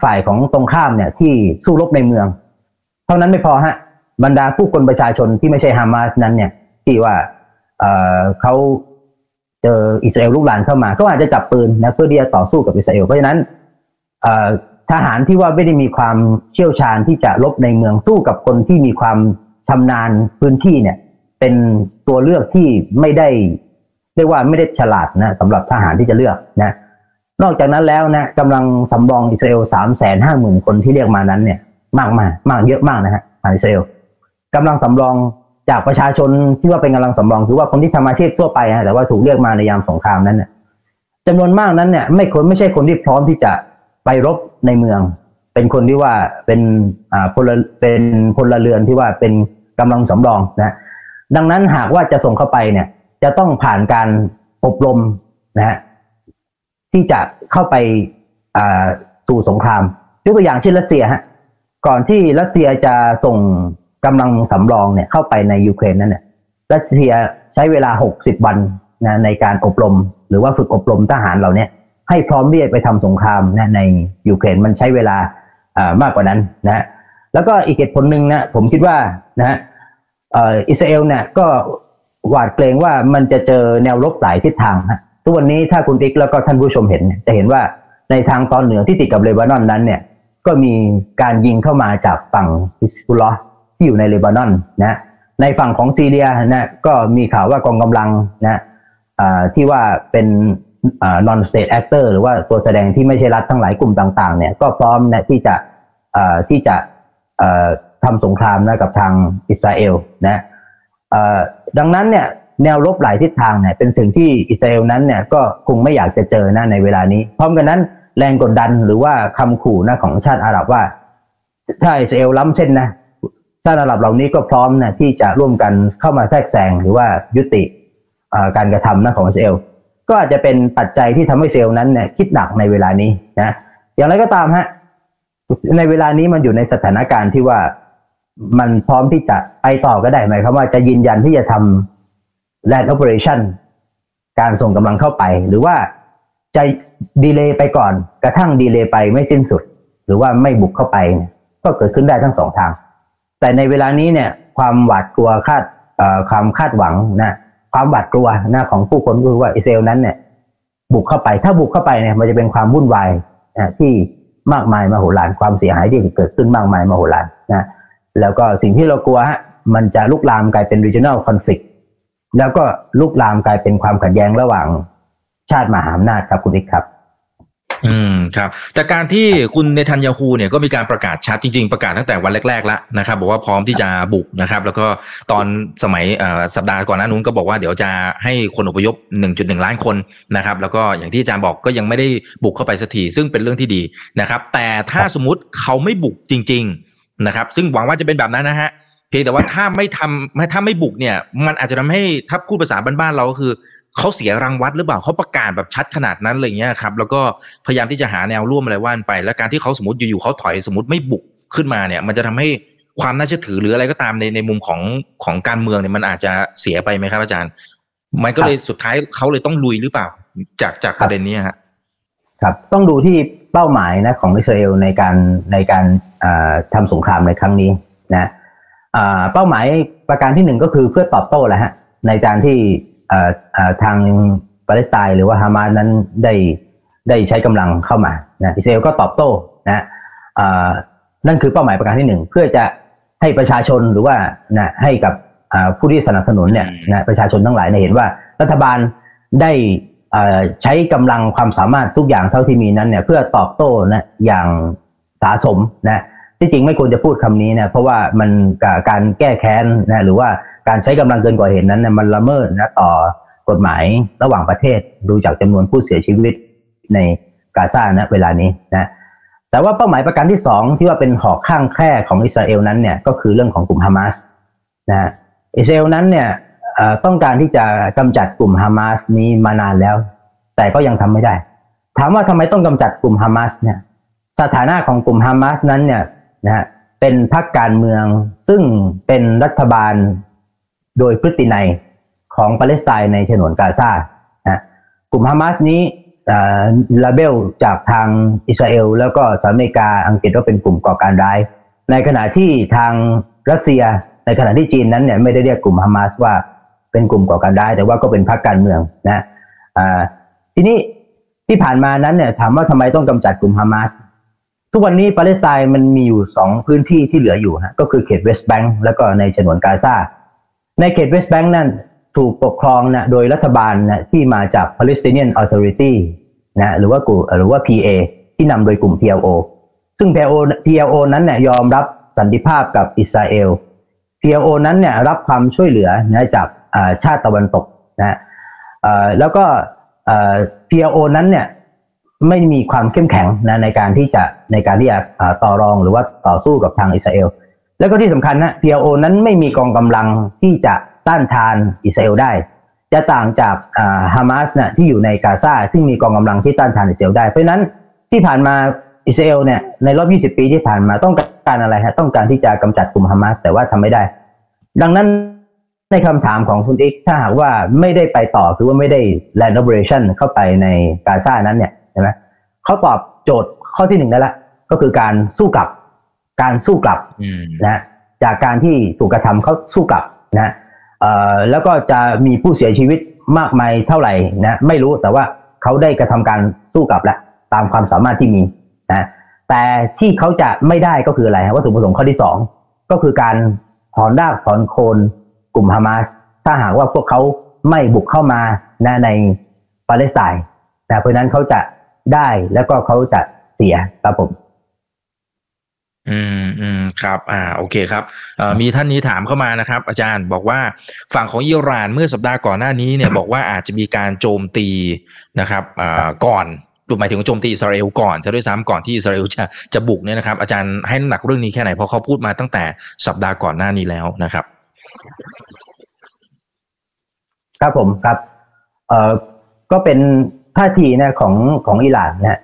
ฝ่ายของตรงข้ามเนี่ยที่สู้รบในเมือง เท่านั้นไม่พอฮะบรรดาผู้คนประชาชนที่ไม่ใช่ฮามาสนั้นเนี่ยที่ว่าเขาเจออิสราเอลลุกหลานเข้ามา ก็อาจจะจับปืนนะเพื่อที่จะต่อสู้กับอิสราเอลเพราะฉะนั้นทหารที่ว่าไม่ได้มีความเชี่ยวชาญที่จะลบในเมืองสู้กับคนที่มีความ ชำนาญพื้นที่เนี่ย เป็นตัวเลือกที่ไม่ได้เรียกว่าไม่ได้ฉลาดนะสำหรับทหารที่จะเลือกนะนอกจากนั้นแล้วนะกำลังสำรองอิสราเอลสามแสนห้าหมื่นคนที่เรียกมานั้นเนี่ย มากมากมากเยอะมากนะฮะอิสราเอลกำลังสำรองจากประชาชนที่ว่าเป็นกำลังสำรองคือว่าคนที่ทำอาชีพทั่วไปฮะแต่ว่าถูกเรียกมาในยามสงครามนั้นเนี่ยจำนวนมากนั้นเนี่ย ไม่คนไม่ใช่คนที่พร้อมที่จะไปรบในเมือง เป็นคนที่ว่าเป็นอ่าพลเป็นพลเรือนที่ว่าเป็น กำลังสำรองนะดังนั้นหากว่าจะส่งเข้าไปเนี่ย จะต้องผ่านการอบรมนะฮะที่จะเข้าไปอ่าสู่สงครามยกตัวอย่างเช่นรัสเซียฮะก่อนที่รัสเซียจะส่งกำลังสำรองเนี่ยเข้าไปในยูเครนนั้นเนี่ยรัสเซียใช้เวลา60วันนะในการอบรม หรือว่าฝึกอบรมทหารเหล่านี้ให้พร้อมที่จะไปทำสงครามนะในยูเครนมันใช้เวลาอ่ามากกว่านั้นนะ แล้วก็อีกเหตุผลหนึ่งนะผมคิดว่านะฮะอิสราเอลเนี่ยก็หวาดเกรงว่ามันจะเจอแนวรบหลายทิศทางฮะทุกวันนี้ถ้าคุณติ๊กแล้วก็ท่านผู้ชมเห็นเนี่ยจะเห็นว่าในทางตอนเหนือที่ติดกับเลบานอนนั้นเนี่ยก็มีการยิงเข้ามาจากฝั่งฮิสบุลลอที่อยู่ในเลบานอนนะในฝั่งของซีเรียนะก็มีข่าวว่ากองกำลังนะที่ว่าเป็นอ่า non state actor หรือว่าตัวแสดงที่ไม่ใช่รัฐทั้งหลายกลุ่มต่างๆเนี่ยก็พร้อมนะที่จะที่จะ ทำสงครามนะกับทางอิสราเอลนะดังนั้นเนี่ยแนวรบหลายทิศทางเนี่ยเป็นสิ่งที่อิสราเอลนั้นเนี่ยก็คงไม่อยากจะเจอนะในเวลานี้ พร้อมกันนั้นแรงกดดันหรือว่าคำขู่นะของชาติอาหรับว่าถ้าอิสราเอลล้ำเส้นนะชาติอาหรับเหล่านี้ก็พร้อมนะที่จะร่วมกันเข้ามาแทรกแซงหรือว่ายุติการกระทำนะของอิสราเอลก็อาจจะเป็นปัจจัยที่ทำให้อิสราเอลนั้นเนี่ยคิดหนักในเวลานี้นะอย่างไรก็ตามฮะ ในเวลานี้มันอยู่ในสถานการณ์ที่ว่ามันพร้อมที่จะไปต่อก็ได้ไหมครับว่าจะยืนยันที่จะทำ land operation การส่งกำลังเข้าไป หรือว่าจะดีเลย์ไปก่อน กระทั่งดีเลย์ไปไม่สิ้นสุด หรือว่าไม่บุกเข้าไป ก็เกิดขึ้นได้ทั้งสองทาง แต่ในเวลานี้เนี่ย ความหวาดกลัวคาดความคาดหวังนะความหวาดกลัวนะของผู้คนก็คือว่าอิสราเอลนั้นเนี่ย บุกเข้าไปถ้าบุกเข้าไปเนี่ยมันจะเป็นความวุ่นวายที่ มากมายมโหฬารความเสียหายที่เกิดขึ้นมากมายมโหฬารนะแล้วก็สิ่งที่เรากลัวฮะมันจะลุกลามกลายเป็น regional conflict แล้วก็ลุกลามกลายเป็นความขัดแย้งระหว่างชาติมหาอำนาจครับคุณอิกครับ อืมครับ แต่การที่คุณเนทันยาฮูเนี่ยก็มีการประกาศชัดจริง ๆ ประกาศตั้งแต่วันแรกๆแล้วนะครับ บอกว่าพร้อมที่จะบุกนะครับ แล้วก็ตอนสมัยสัปดาห์ก่อนหน้านู้นก็บอกว่าเดี๋ยวจะให้คนอพยพ 1.1 ล้านคนนะครับ แล้วก็อย่างที่อาจารย์บอกก็ยังไม่ได้บุกเข้าไปสักทีซึ่งเป็นเรื่องที่ดีนะครับ แต่ถ้าสมมติเขาไม่บุกจริง ๆนะครับ ซึ่งหวังว่าจะเป็นแบบนั้นนะฮะเพียงแต่ว่าถ้าไม่ทำถ้าไม่บุกเนี่ย มันอาจจะทำให้ถ้าพูดภาษาบ้านๆเราก็คือ เขาเสียรังวัดหรือเปล่าเขาประกาศแบบชัดขนาดนั้นอะไรเงี้ยครับแล้วก็พยายามที่จะหาแนวร่วมอะไรว่านไป แล้วการที่เขาสมมติอยู่ๆเขาถอยสมมติไม่บุกขึ้นมาเนี่ย มันจะทำให้ความน่าเชื่อถือหรืออะไรก็ตามในในมุมของของการเมืองเนี่ยมันอาจจะเสียไปไหมครับอาจารย์ มันก็เลยสุดท้ายเขาเลยต้องลุยหรือเปล่า จากจากประเด็นนี้ฮะครับต้องดูที่เป้าหมายนะของอิสราเอลในการในการอ่าทำสงครามในครั้งนี้นะเป้าหมายประการที่หนึ่งก็คือเพื่อตอบโต้แหละฮะในการที่ ทางปาเลสไตน์หรือว่าฮามาสนั้นได้ได้ใช้กำลังเข้ามานะอิสราเอลก็ตอบโต้นะอ่านั่นคือเป้าหมายประการที่หนึ่งเพื่อจะให้ประชาชนหรือว่านะให้กับอ่าผู้ที่สนับสนุนเนี่ยนะประชาชนทั้งหลายเนี่ยเห็นว่า รัฐบาลได้เอ่อใช้กำลังความสามารถทุกอย่างเท่าที่มีนั้นเนี่ยเพื่อตอบโต้นะอย่างสาสมนะที่จริงไม่ควรจะพูดคำนี้นะเพราะว่ามันกับการแก้แค้นนะหรือว่า การใช้กำลังเกินกว่าเหตุนั้นนะมันละเมิดนะต่อกฎหมายระหว่างประเทศดูจากจำนวนผู้เสียชีวิตในกาซานะเวลานี้นะแต่ว่าเป้าหมายประการที่สองที่ว่าเป็นหอกข้างแคร่ของอิสราเอลนั้นเนี่ยก็คือเรื่องของกลุ่มฮามาสนะอิสราเอลนั้นเนี่ยต้องการที่จะกำจัดกลุ่มฮามาสนี้มานานแล้ว แต่ก็ยังทำไม่ได้ ถามว่าทำไมต้องกำจัดกลุ่มฮามาสเนี่ยสถานะของกลุ่มฮามาสนั้นเนี่ยนะฮะเป็นพรรคการเมืองซึ่งเป็นรัฐบาล โดยพฤตินัยของปาเลสไตน์ในฉนวนกาซานะกลุ่มฮามาสนี้ลาเบลจากทางอิสราเอล แล้วก็สหรัฐอเมริกาอังกฤษว่าเป็นกลุ่มก่อการร้าย ในขณะที่ทางรัสเซีย ในขณะที่จีนนั้นเนี่ยไม่ได้เรียกกลุ่มฮามาสว่าเป็นกลุ่มก่อการร้ายแต่ว่าก็เป็นพรรคการเมืองนะทีนี้ที่ผ่านมานั้นเนี่ยถามว่าทำไมต้องกำจัดกลุ่มฮามาสทุกวันนี้ปาเลสไตน์มันมีอยู่สองพื้นที่ที่เหลืออยู่ฮะก็คือเขตเวสต์แบงก์แล้วก็ในฉนวนกาซา ในเขตเวสต์แบงก์นั้นถูกปกครองนะโดยรัฐบาลนะที่มาจาก Palestinian Authority นะหรือว่ากลุ่มหรือว่า PA ที่นำโดยกลุ่ม PLO ซึ่ง PLO PLO นั้นเนี่ยยอมรับสันติภาพกับอิสราเอล PLO นั้นเนี่ยรับความช่วยเหลือนะจากชาติตะวันตกนะแล้วก็ PLO นั้นเนี่ยไม่มีความเข้มแข็งนะในการที่จะในการที่จะต่อรองหรือว่าต่อสู้กับทางอิสราเอล แล้วก็ที่สำคัญนะ PLO นั้นไม่มีกองกำลังที่จะต้านทานอิสราเอลได้ จะต่างจากฮามาสนะที่อยู่ในกาซาซึ่งมีกองกำลังที่ต้านทานอิสราเอลได้ เพราะนั้นที่ผ่านมาอิสราเอลเนี่ยในรอบ 20 ปีที่ผ่านมาต้องการอะไรฮะต้องการที่จะกำจัดกลุ่มฮามาสแต่ว่าทำไม่ได้ ดังนั้นในคำถามของคุณเอกถ้าหากว่าไม่ได้ไปต่อคือว่าไม่ได้ land operation เข้าไปในกาซานั้นเนี่ยใช่ไหมเขาตอบโจทย์ข้อที่หนึ่งได้ละ ก็คือการสู้กลับ การสู้กลับนะจากการที่ถูกกระทำเขาสู้กลับนะแล้วก็จะมีผู้เสียชีวิตมากมายเท่าไหร่นะไม่รู้แต่ว่าเขาได้กระทำการสู้กลับแล้วตามความสามารถที่มีนะแต่ที่เขาจะไม่ได้ก็คืออะไรวัตถุประสงค์ข้อที่สองก็คือการถอนรากถอนโคนกลุ่มฮามาสถ้าหากว่าพวกเขาไม่บุกเข้ามานะในปาเลสไตน์นะเพราะนั้นเขาจะได้แล้วก็เขาจะเสียครับผม อืมอืมครับ อ่า โอเคครับมีท่านนี้ถามเข้ามานะครับ อาจารย์บอกว่าฝั่งของอิหร่านเมื่อสัปดาห์ก่อนหน้านี้เนี่ยบอกว่าอาจจะมีการโจมตีนะครับอ่าก่อนหมายถึงโจมตีอิสราเอลก่อนจะด้วยซ้ำก่อนที่อิสราเอลจะจะบุกเนี่ยนะครับ อาจารย์ให้น้ำหนักเรื่องนี้แค่ไหนเพราะเขาพูดมาตั้งแต่สัปดาห์ก่อนหน้านี้แล้วนะครับ ครับผมครับ เอ่อก็เป็นท่าทีนะของของอิหร่านนะ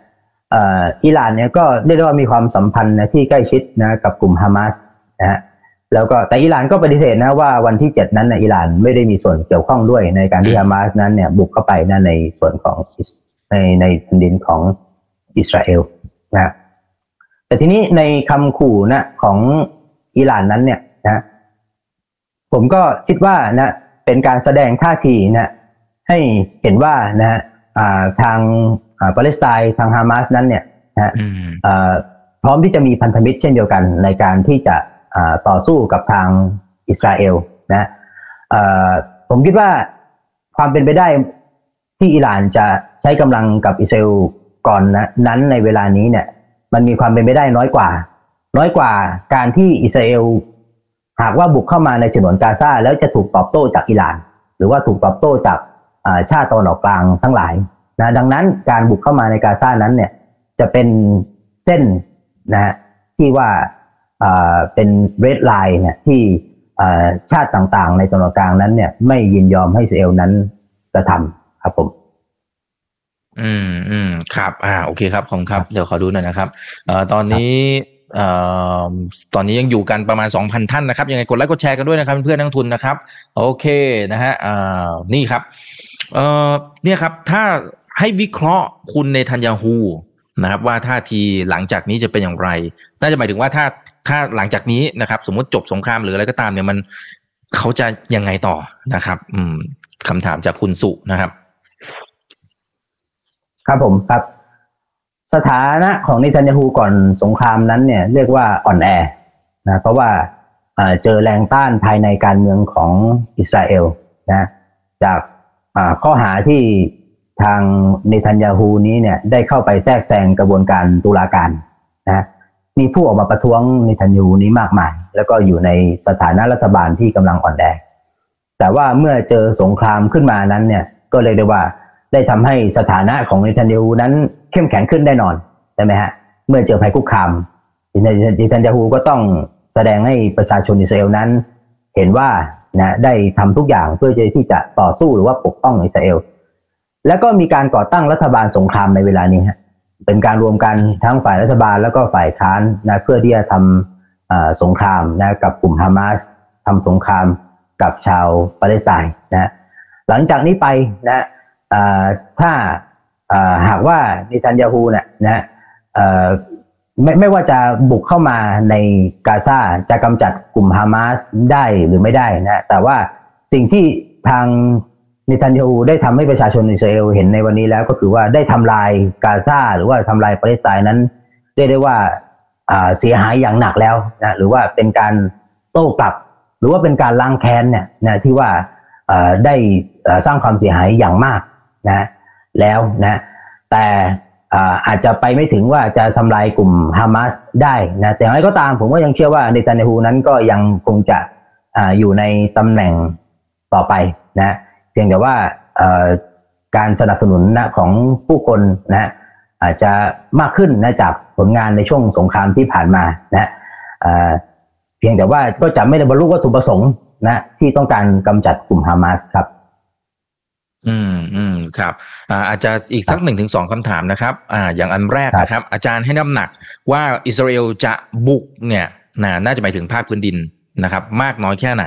อิหร่านเนี่ยก็เรียกว่ามีความสัมพันธ์นะที่ใกล้ชิดนะกับกลุ่มฮามาสนะฮะแล้วก็แต่อิหร่านก็ปฏิเสธนะว่าวันที่เจ็ดนั้นนะอิหร่านไม่ได้มีส่วนเกี่ยวข้องด้วยในการที่ฮามาสนั้นเนี่ยบุกเข้าไปนะในส่วนของในในแผ่นดินของอิสราเอลนะแต่ทีนี้ในคำขู่นะของอิหร่านนั้นเนี่ยนะผมก็คิดว่านะเป็นการแสดงท่าทีนะให้เห็นว่านะทาง ปาเลสไตน์ทางฮามาสนั้นเนี่ยนะพร้อมที่จะมีพันธมิตรเช่นเดียวกันในการที่จะต่อสู้กับทางอิสราเอลนะผมคิดว่าความเป็นไปได้ที่อิหร่านจะใช้กำลังกับอิสราเอลก่อนนะนั้นในเวลานี้เนี่ย มันมีความเป็นไปได้น้อยกว่า น้อยกว่าการที่อิสราเอลหากว่าบุกเข้ามาในฉนวนกาซาแล้วจะถูกตอบโต้จากอิหร่าน หรือว่าถูกตอบโต้จากชาติตะวันออกกลางทั้งหลาย นะดังนั้นการบุกเข้ามาในกาซานั้นเนี่ยจะเป็นเส้นนะที่ว่าเป็นเรดไลน์เนี่ยที่ชาติต่างๆ ในตะวันออกกลางนั้นเนี่ยไม่ยินยอมให้อิสราเอลนั้นกระทำครับผมอืมอืมครับ อ่า โอเคครับ ของครับ เดี๋ยวขอดูหน่อยนะครับ เอ่อ ตอนนี้ เอ่อ ตอนนี้ยังอยู่กันประมาณสองพันท่านนะครับ ยังไงกดไลค์กดแชร์กันด้วยนะครับ เพื่อนนักทุนนะครับ โอเคนะฮะ อ่า นี่ครับ เอ่อ เนี่ยครับ ถ้า ให้วิเคราะห์คุณในทันยาฮูนะครับว่าท่าทีหลังจากนี้จะเป็นอย่างไร น่าจะหมายถึงว่าถ้าถ้าหลังจากนี้นะครับ สมมติจบสงครามหรืออะไรก็ตามเนี่ยมันเขาจะยังไงต่อนะครับ อืมคำถามจากคุณสุนะครับ ครับผมครับ สถานะของนิทันยาฮูก่อนสงครามนั้นเนี่ย เรียกว่าอ่อนแอนะเพราะว่าเจอแรงต้านภายในการเมืองของอิสราเอลนะ จากข้อหาที่ ทางเนทันยาฮูนี้เนี่ยได้เข้าไปแทรกแซงกระบวนการตุลาการนะมีผู้ออกมาประท้วงเนทันยาฮูนี้มากมาย แล้วก็อยู่ในสถานะรัฐบาลที่กำลังอ่อนแอแต่ว่าเมื่อเจอสงครามขึ้นมานั้นเนี่ยก็เลยได้ว่าได้ทำให้สถานะของเนทันยาฮูนั้นเข้มแข็งขึ้นได้นอนใช่ไหมฮะเมื่อเจอภัยคุกคามเนทันยาฮูก็ต้องแสดงให้ประชาชนอิสราเอลนั้น เห็นว่านะได้ทำทุกอย่างเพื่อที่จะต่อสู้หรือว่าปกป้องอิสราเอล แล้วก็มีการก่อตั้งรัฐบาลสงครามในเวลานี้ฮะเป็นการรวมกันทั้งฝ่ายรัฐบาลแล้วก็ฝ่ายค้านนะเพื่อที่จะทำสงครามนะกับกลุ่มฮามาสทำสงครามกับชาวปาเลสไตน์นะหลังจากนี้ไปนะถ้าหากว่านิทันยาฮูเนี่ยนะไม่ไม่ว่าจะบุกเข้ามาในกาซาจะกำจัดกลุ่มฮามาสได้หรือไม่ได้นะแต่ว่าสิ่งที่ททาง เนทันยาฮูได้ทำให้ประชาชนอิสราเอลเห็นในวันนี้แล้วก็คือว่าได้ทำลายกาซาหรือว่าทำลายปาเลสไตน์นั้นเรียกได้ว่าเสียหายอย่างหนักแล้วนะหรือว่าเป็นการโต้กลับ หรือว่าเป็นการล้างแค้นเนี่ยนะที่ว่าได้สร้างความเสียหายอย่างมากนะแล้วนะแต่อาจจะไปไม่ถึงว่าจะทำลายกลุ่มฮามาสได้นะแต่อย่างไรก็ตามผมก็ยังเชื่อว่าในตันเนฮูนั้นก็ยังคงจะออยู่ในตำแหน่งต่อไปนะ พียงแต่ว่าการสนับสนุนนะของผู้คนนะอาจจะมากขึ้นนะจากผลงานในช่วงสงครามที่ผ่านมานะเพียงแต่ว่าก็จะไม่ได้บรรลุวัตถุประสงค์นะที่ต้องการกำจัดกลุ่มฮามาสครับ อืมอืมครับอ่าอาจจะอีกสักหนึ่งถึงสองคำถามนะครับ อ่า อย่างอันแรกนะครับ อาจารย์ให้น้ำหนักว่าอิสราเอลจะบุกเนี่ยนะน่าจะหมายถึงภาคพื้นดิน นะครับมากน้อยแค่ไหน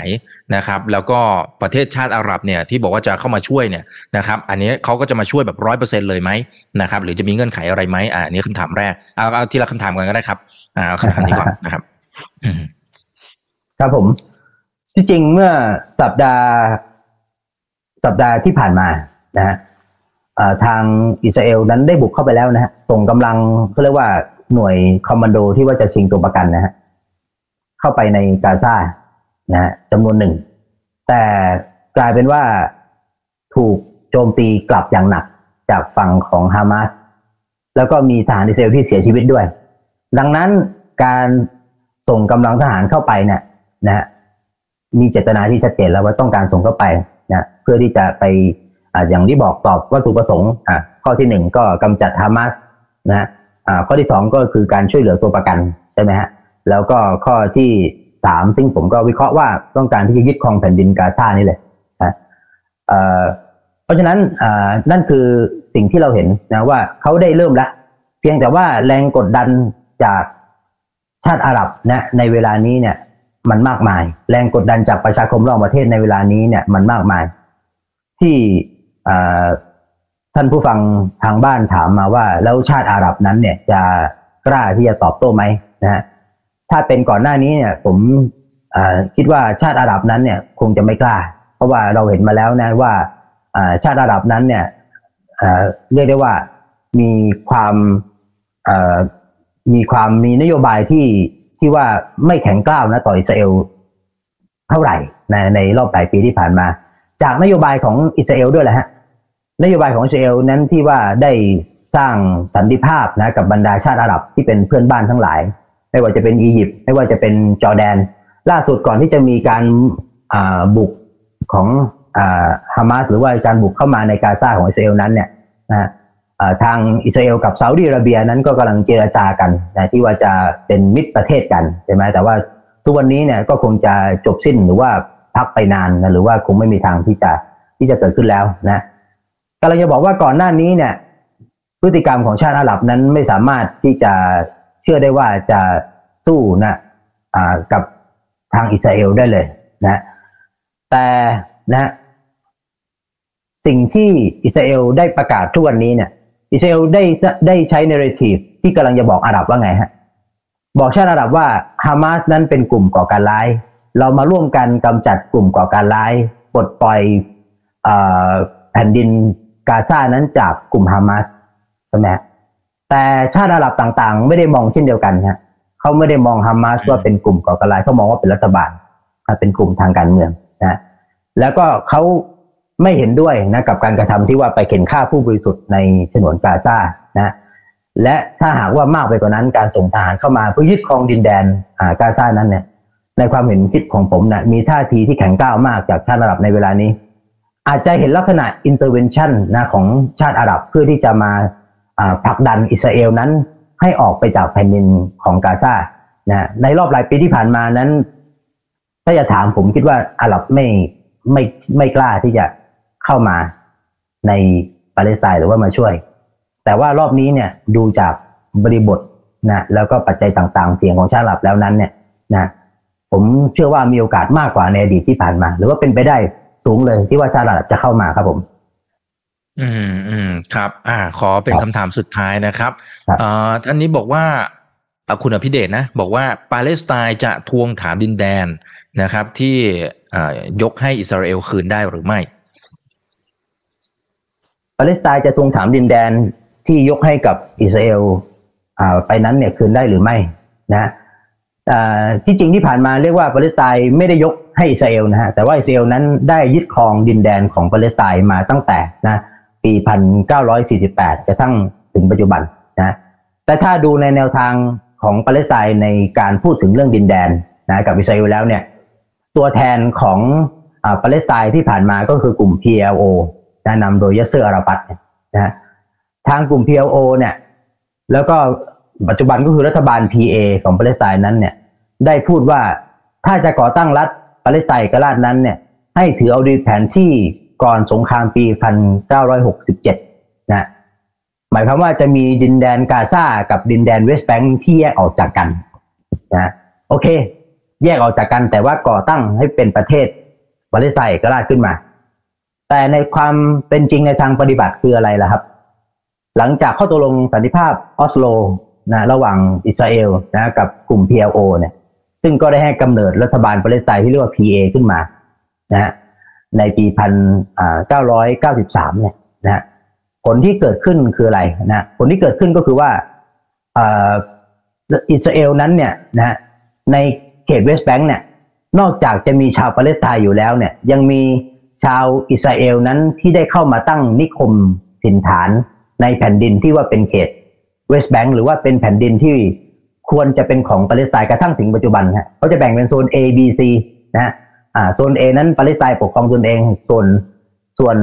นะครับแล้วก็ประเทศชาติอาหรับเนี่ยที่บอกว่าจะเข้ามาช่วยเนี่ยนะครับอันนี้เขาก็จะมาช่วยแบบร้อยเปอร์เซ็นต์เลยไหมนะครับหรือจะมีเงื่อนไขอะไรไหมอ่านี้คำถามแรกเอาเอาทีละคำถามกันก็ได้ครับอ่าคำถามนี้ก่อนนะครับครับผม ที่จริงเมื่อสัปดาห์ สัปดาห์ที่ผ่านมานะฮะทางอิสราเอลนั้นได้บุกเข้าไปแล้วนะฮะส่งกำลังเขาเรียกว่าหน่วยคอมมานโดที่ว่าจะชิงตัวประกันนะฮะ เข้าไปในกาซานะฮะจำนวนหนึ่ง แต่กลายเป็นว่าถูกโจมตีกลับอย่างหนักจากฝั่งของฮามาสแล้วก็มีทหารอิสราเอลที่เสียชีวิตด้วย ดังนั้นการส่งกำลังทหารเข้าไปเนี่ยนะมีเจตนาที่ชัดเจนแล้วว่าต้องการส่งเข้าไปนะเพื่อที่จะไปออย่างที่บอกตอบวัตถุประสงค์อ่าข้อที่หนึ่งก็กำจัดฮามาสนะอ่าข้อที่สองก็คือการช่วยเหลือตัวประกันใช่ไหมฮะ แล้วก็ข้อที่สามซึ่งผมก็วิเคราะห์ว่าต้องการที่จะยึดครองแผ่นดินกาซานี่เลยนะเพราะฉะนั้นนั่นคือสิ่งที่เราเห็นนะว่าเขาได้เริ่มแล้วเพียงแต่ว่าแรงกดดันจากชาติอาหรับนะในเวลานี้เนี่ยมันมากมาย แรงกดดันจากประชาคมรอบประเทศในเวลานี้เนี่ยมันมากมาย ที่ท่านผู้ฟังทางบ้านถามมาว่า แล้วชาติอาหรับนั้นเนี่ยจะกล้าที่จะตอบโต้ไหมนะฮะ ถ้าเป็นก่อนหน้านี้เนี่ย ผมคิดว่าชาติอาหรับนั้นเนี่ย คงจะไม่กล้า เพราะว่าเราเห็นมาแล้วนะว่าชาติอาหรับนั้นเนี่ยเรียกได้ว่ามีความมีความมีนโยบายที่ที่ว่าไม่แข็งกร้าวนะต่ออิสราเอลเท่าไหร่ในในรอบหลายปีที่ผ่านมา จากนโยบายของอิสราเอลด้วยแหละฮะนโยบายของอิสราเอลนั้นที่ว่าได้สร้างสันติภาพนะกับบรรดาชาติอาหรับที่เป็นเพื่อนบ้านทั้งหลาย ไม่ว่าจะเป็นอียิปต์ไม่ว่าจะเป็นจอร์แดน ล่าสุดก่อนที่จะมีการบุกของฮามาสหรือว่าการบุกเข้ามาในกาซาของอิสราเอลนั้นเนี่ยนะทางอิสราเอลกับซาอุดิอาระเบียนั้นก็กำลังเจรจากันนะที่ว่าจะเป็นมิตรประเทศกันใช่ไหมแต่ว่าทุกวันนี้เนี่ยก็คงจะจบสิ้นหรือว่าพักไปนานนะหรือว่าคงไม่มีทางที่จะที่จะเกิดขึ้นแล้วนะกำลังจะบอกว่าก่อนหน้านี้เนี่ยพฤติกรรมของชาติอาหรับนั้นไม่สามารถที่จะ เชื่อได้ว่าจะสู้นะกับทางอิสราเอลได้เลยนะแต่นะสิ่งที่อิสราเอลได้ประกาศทุกวันนี้เนี่ย อิสราเอลได้ได้ใช้เนเรทีฟที่กำลังจะบอกอาหรับว่าไงฮะบอกชาติอาหรับว่าฮามาสนั้นเป็นกลุ่มก่อการร้าย เรามาร่วมกันกำจัดกลุ่มก่อการร้ายปลดปล่อยแผ่นดินกาซานั้นจากกลุ่มฮามาสใช่ไหม แต่ชาติอาหรับต่างๆ ไม่ได้มองเช่นเดียวกันฮะเขาไม่ได้มองฮามาสว่าเป็นกลุ่มก่อการร้ายเขามองว่าเป็นรัฐบาลเป็นกลุ่มทางการเมืองนะแล้วก็เขาไม่เห็นด้วยนะกับการกระทำที่ว่าไปเข่นฆ่าผู้บริสุทธิ์ในฉนวนกาซานะและถ้าหากว่ามากไปกว่านั้นการส่งทหารเข้ามาเพื่อยึดครองดินแดนกาซานั้นเนี่ย ในความเห็นคิดของผมนะมีท่าทีที่แข็งกร้าวมากจากชาติอาหรับในเวลานี้ อาจจะเห็นลักษณะ intervention นะของชาติอาหรับเพื่อที่จะมา ผลักดันอิสราเอลนั้นให้ออกไปจากแผ่นดินของกาซานะในรอบหลายปีที่ผ่านมานั้น ถ้าจะถามผมคิดว่าอาหรับไม่ไม่ไม่กล้าที่จะเข้ามาในปาเลสไตน์หรือว่ามาช่วย แต่ว่ารอบนี้เนี่ยดูจากบริบทนะแล้วก็ปัจจัยต่างๆ เสียงของชาติหลับแล้วนั้นเนี่ยนะผมเชื่อว่ามีโอกาสมากกว่าในอดีตที่ผ่านมา หรือว่าเป็นไปได้สูงเลยที่ว่าชาติหลับจะเข้ามาครับผม อืมอืมครับ อ่า ขอเป็นคำถามสุดท้ายนะครับอ่าท่านนี้บอกว่าคุณอภิเดชนะ บอกว่าปาเลสไตน์จะทวงถามดินแดนนะครับ ที่ยกให้อิสราเอลคืนได้หรือไม่ ปาเลสไตน์จะทวงถามดินแดนที่ยกให้กับอิสราเอลไปนั้นเนี่ยคืนได้หรือไม่นะที่จริงที่ผ่านมาเรียกว่าปาเลสไตน์ไม่ได้ยกให้อิสราเอลนะฮะแต่ว่าอิสราเอลนั้นได้ยึดครองดินแดนของปาเลสไตน์มาตั้งแต่นะ ปี 1948 กระทั่งถึงปัจจุบันนะแต่ถ้าดูในแนวทางของปาเลสไตน์ในการพูดถึงเรื่องดินแดนนะกับอิสราเอลแล้วเนี่ยตัวแทนของปาเลสไตน์ที่ผ่านมาก็คือกลุ่ม PLO นะนำโดยยัสเซอร์อาราฟัตนะทางกลุ่ม PLO เนี่ยแล้วก็ปัจจุบันก็คือรัฐบาล PA ของปาเลสไตน์นั้นเนี่ยได้พูดว่าถ้าจะก่อตั้งรัฐปาเลสไตน์เอกราชนั้นเนี่ยให้ถือเอาดีแผนที่ ก่อนสงครามปี 1967 นะ หมายความว่าจะมีดินแดนกาซากับดินแดนเวสต์แบงค์ที่แยกออกจากกันนะโอเค แยกออกจากกันแต่ว่าก่อตั้งให้เป็นประเทศปาเลสไตน์กราชขึ้นมา แต่ในความเป็นจริงในทางปฏิบัติคืออะไรล่ะครับ หลังจากข้อตกลงสันติภาพออสโลนะระหว่างอิสราเอลนะกับกลุ่ม PLO เนี่ย ซึ่งก็ได้ให้กำเนิดรัฐบาลปาเลสไตน์ที่เรียกว่า PA ขึ้นมานะ ในปีพันเก้าร้อยเก้าสิบสามเนี่ยนะฮะผลที่เกิดขึ้นคืออะไรนะผลที่เกิดขึ้นก็คือว่าอิสราเอลนั้นเนี่ยนะในเขตเวสต์แบงค์เนี่ยนอกจากจะมีชาวปาเลสไตน์อยู่แล้วเนี่ยยังมีชาวอิสราเอลนั้นที่ได้เข้ามาตั้งนิคมถิ่นฐานในแผ่นดินที่ว่าเป็นเขตเวสต์แบงค์หรือว่าเป็นแผ่นดินที่ควรจะเป็นของปาเลสไตน์กระทั่งถึงปัจจุบันฮะเขาจะแบ่งเป็นโซน A B C นะฮะ อ่าโซน A นั้นปาเลสไตน์ปกครองตนเองส่วนส่วน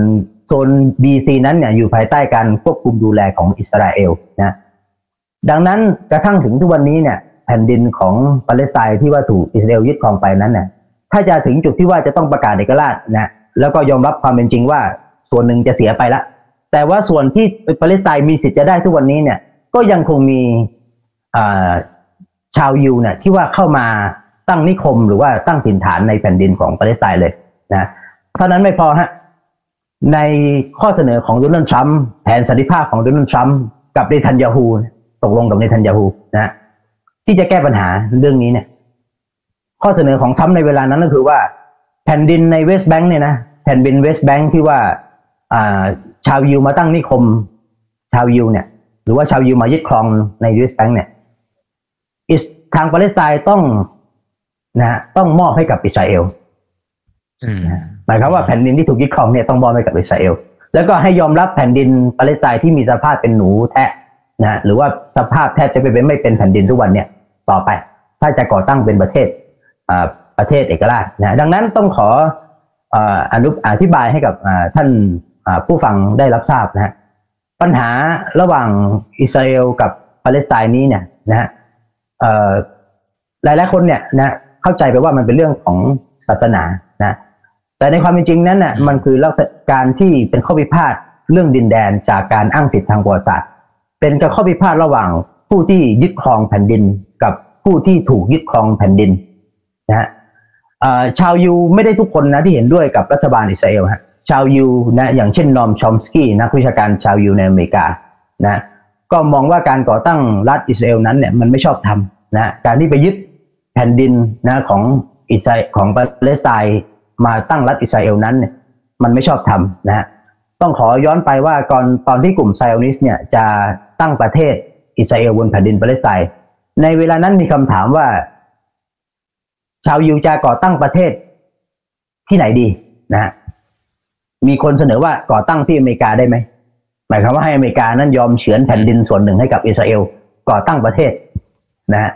โซน B C นั้นเนี่ยอยู่ภายใต้การควบคุมดูแลของอิสราเอลนะดังนั้นกระทั่งถึงทุกวันนี้เนี่ยแผ่นดินของปาเลสไตน์ที่ว่าถูกอิสราเอลยึดครองไปนั้นเนี่ยถ้าจะถึงจุดที่ว่าจะต้องประกาศเอกราชนะแล้วก็ยอมรับความเป็นจริงว่าส่วนหนึ่งจะเสียไปละแต่ว่าส่วนที่ปาเลสไตน์มีสิทธิ์จะได้ทุกวันนี้เนี่ยก็ยังคงมีชาวยูเนี่ยที่ว่าเข้ามา ตั้งนิคมหรือว่าตั้งถิ่นฐานในแผ่นดินของปาเลสไตน์เลยนะเท่านั้นไม่พอฮะในข้อเสนอของโดนัลด์ทรัมป์แผนสันติภาพของโดนัลด์ทรัมป์กับเนทันยาฮูตกลงกับเนทันยาฮูนะที่จะแก้ปัญหาเรื่องนี้เนี่ย ข้อเสนอของทรัมป์ในเวลานั้นก็คือว่า แผ่นดินในเวสต์แบงค์เนี่ยนะแผ่นดินเวสต์แบงค์ที่ว่าชาวยิวมาตั้งนิคม ชาวยิวเนี่ย หรือว่าชาวยิวมายึดครองในเวสต์แบงค์เนี่ยทางปาเลสไตน์ต้อง นะต้องมอบให้กับอิสราเอลหมายความว่าแผ่นดินที่ถูกยึดครองเนี่ยต้องมอบให้กับอิสราเอลแล้วก็ให้ยอมรับแผ่นดินปาเลสไตน์ที่มีสภาพเป็นหนูแทะนะหรือว่าสภาพแทบจะเป็นไม่เป็นแผ่นดินทุกวันเนี่ยต่อไป ถ้าจะก่อตั้งเป็นประเทศประเทศเอกราชนะดังนั้นต้องขออนุอธิบายให้กับท่านผู้ฟังได้รับทราบนะฮะปัญหาระหว่างอิสราเอลกับปาเลสไตน์นี้เนี่ยนะฮะหลายหลายคนเนี่ยนะ เข้าใจไปว่ามันเป็นเรื่องของศาสนานะแต่ในความเป็นจริงนั้นน่ะมันคือการที่เป็นข้อพิพาทเรื่องดินแดนจากการอ้างสิทธิทางประวัติศาสตร์เป็นการข้อพิพาทระหว่างผู้ที่ยึดครองแผ่นดินกับผู้ที่ถูกยึดครองแผ่นดินนะฮะชาวยูไม่ได้ทุกคนนะที่เห็นด้วยกับรัฐบาลอิสราเอลฮะชาวยูนะอย่างเช่นนอมชอมสกี้นักวิชาการชาวยูในอเมริกานะก็มองว่าการก่อตั้งรัฐอิสราเอลนั้นเนี่ยมันไม่ชอบทำนะการที่ไปยึดแผ่นดินนะของอิสราของปาเลสไตน์มาตั้งรัฐอิสราเอลนั้นเนี่ยมันไม่ชอบธรรมนะต้องขอย้อนไปว่าก่อนตอนที่กลุ่มไซออนิสเนี่ยจะตั้งประเทศอิสราเอลบนแผ่นดินปาเลสไตน์ในเวลานั้นมีคำถามว่า ชาวยิวจะก่อตั้งประเทศที่ไหนดีนะมีคนเสนอว่าก่อตั้งที่อเมริกาได้ไหมหมายความว่าให้อเมริกานั้นยอมเฉือนแผ่นดินส่วนหนึ่งให้กับอิสราเอลก่อตั้งประเทศนะฮะ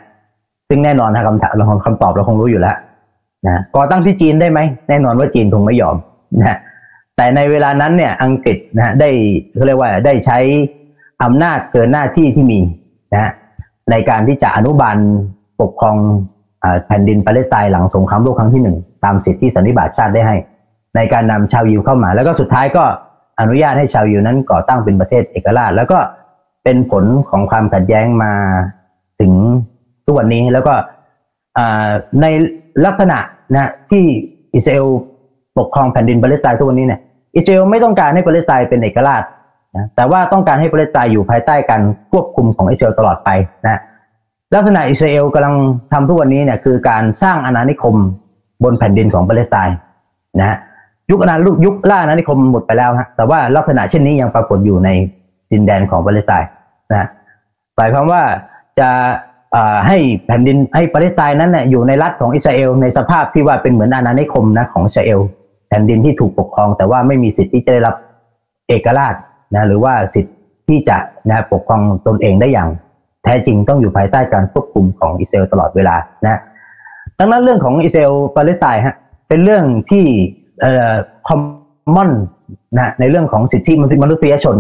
ซึ่งแน่นอนนะคำถามเราคำตอบเราคงรู้อยู่แล้วนะก่อตั้งที่จีนได้ไหมแน่นอนว่าจีนคงไม่ยอมนะแต่ในเวลานั้นเนี่ยอังกฤษนะได้เขาเรียกว่าได้ใช้อำนาจเกินหน้าที่ที่มีนะในการที่จะอนุบาลปกครองแผ่นดินปาเลสไตน์หลังสงครามโลกครั้งที่หนึ่งตามสิทธิสันนิบาตชาติได้ให้ ในการนำชาวยิวเข้ามา แล้วก็สุดท้ายก็อนุญาตให้ชาวยิวนั้นก่อตั้งเป็นประเทศเอกราช แล้วก็เป็นผลของความขัดแย้งมาถึง ทุกวันนี้แล้วก็ในลักษณะนะที่อิสราเอลปกครองแผ่นดินปาเลสไตน์ทุกวันนี้เนี่ยอิสราเอลไม่ต้องการให้ปาเลสไตน์เป็นเอกราชนะแต่ว่าต้องการให้ปาเลสไตน์อยู่ภายใต้การควบคุมของอิสราเอลตลอดไปนะลักษณะอิสราเอลกำลังทำทุกวันนี้เนี่ยคือการสร้างอาณานิคมบนแผ่นดินของปาเลสไตน์นะฮะยุคอาณายุคล่าอาณานิคมหมดไปแล้วฮะแต่ว่าลักษณะเช่นนี้ยังปรากฏอยู่ในดินแดนของปาเลสไตน์นะหมายความว่าจะ ให้แผ่นดินให้ปาเลสไตน์นั้นเนี่ยอยู่ในรัฐของอิสราเอลในสภาพที่ว่าเป็นเหมือนอาณานิคมนะของอิสราเอลแผ่นดินที่ถูกปกครอง แต่ว่าไม่มีสิทธิ์ที่จะได้รับเอกราชนะหรือว่าสิทธิ์ที่จะนะปกครองตนเองได้อย่าง แท้จริงต้องอยู่ภายใต้การควบคุมของอิสราเอลตลอดเวลานะดังนั้นเรื่องของอิสราเอลปาเลสไตน์ฮะเป็นเรื่องที่เอ่อคอมมอนนะในเรื่องของสิทธิมนุษยชน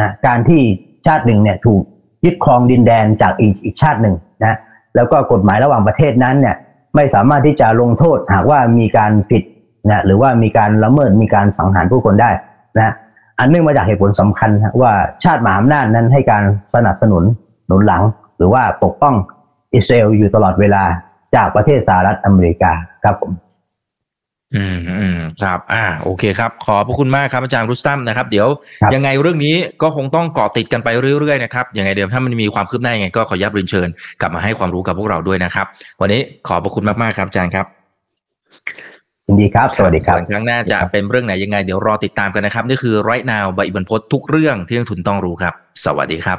นะการที่ชาติหนึ่งเนี่ยถูกยึดครองดินแดนจากอีกอีกชาติหนึ่ง นะแล้วก็กฎหมายระหว่างประเทศนั้นเนี่ยไม่สามารถที่จะลงโทษหากว่ามีการผิดนะหรือว่ามีการละเมิดมีการสังหารผู้คนได้นะอันเนื่องมาจากเหตุผลสำคัญว่าชาติมหาอำนาจนั้นให้การสนับสนุนหนุนหลัง หรือว่าปกป้องอิสราเอลอยู่ตลอดเวลาจากประเทศสหรัฐอเมริกาครับผม อืมอืมครับ อ่า โอเคครับ ขอบพระคุณมากครับอาจารย์รุสตัมนะครับ เดี๋ยวยังไงเรื่องนี้ก็คงต้องเกาะติดกันไปเรื่อยๆนะครับ ยังไงเดี๋ยวถ้ามันมีความคืบหน้ายังไงก็ขอยับเรียนเชิญกลับมาให้ความรู้กับพวกเราด้วยนะครับ วันนี้ขอบพระคุณมากๆครับอาจารย์ครับยินดีครับ สวัสดีครับครั้งหน้าจะเป็นเรื่องไหนยังไง เดี๋ยวรอติดตามกันนะครับ นี่คือไรนาวใบบรรพททุกเรื่องที่นักทุนต้องรู้ครับ สวัสดีครับ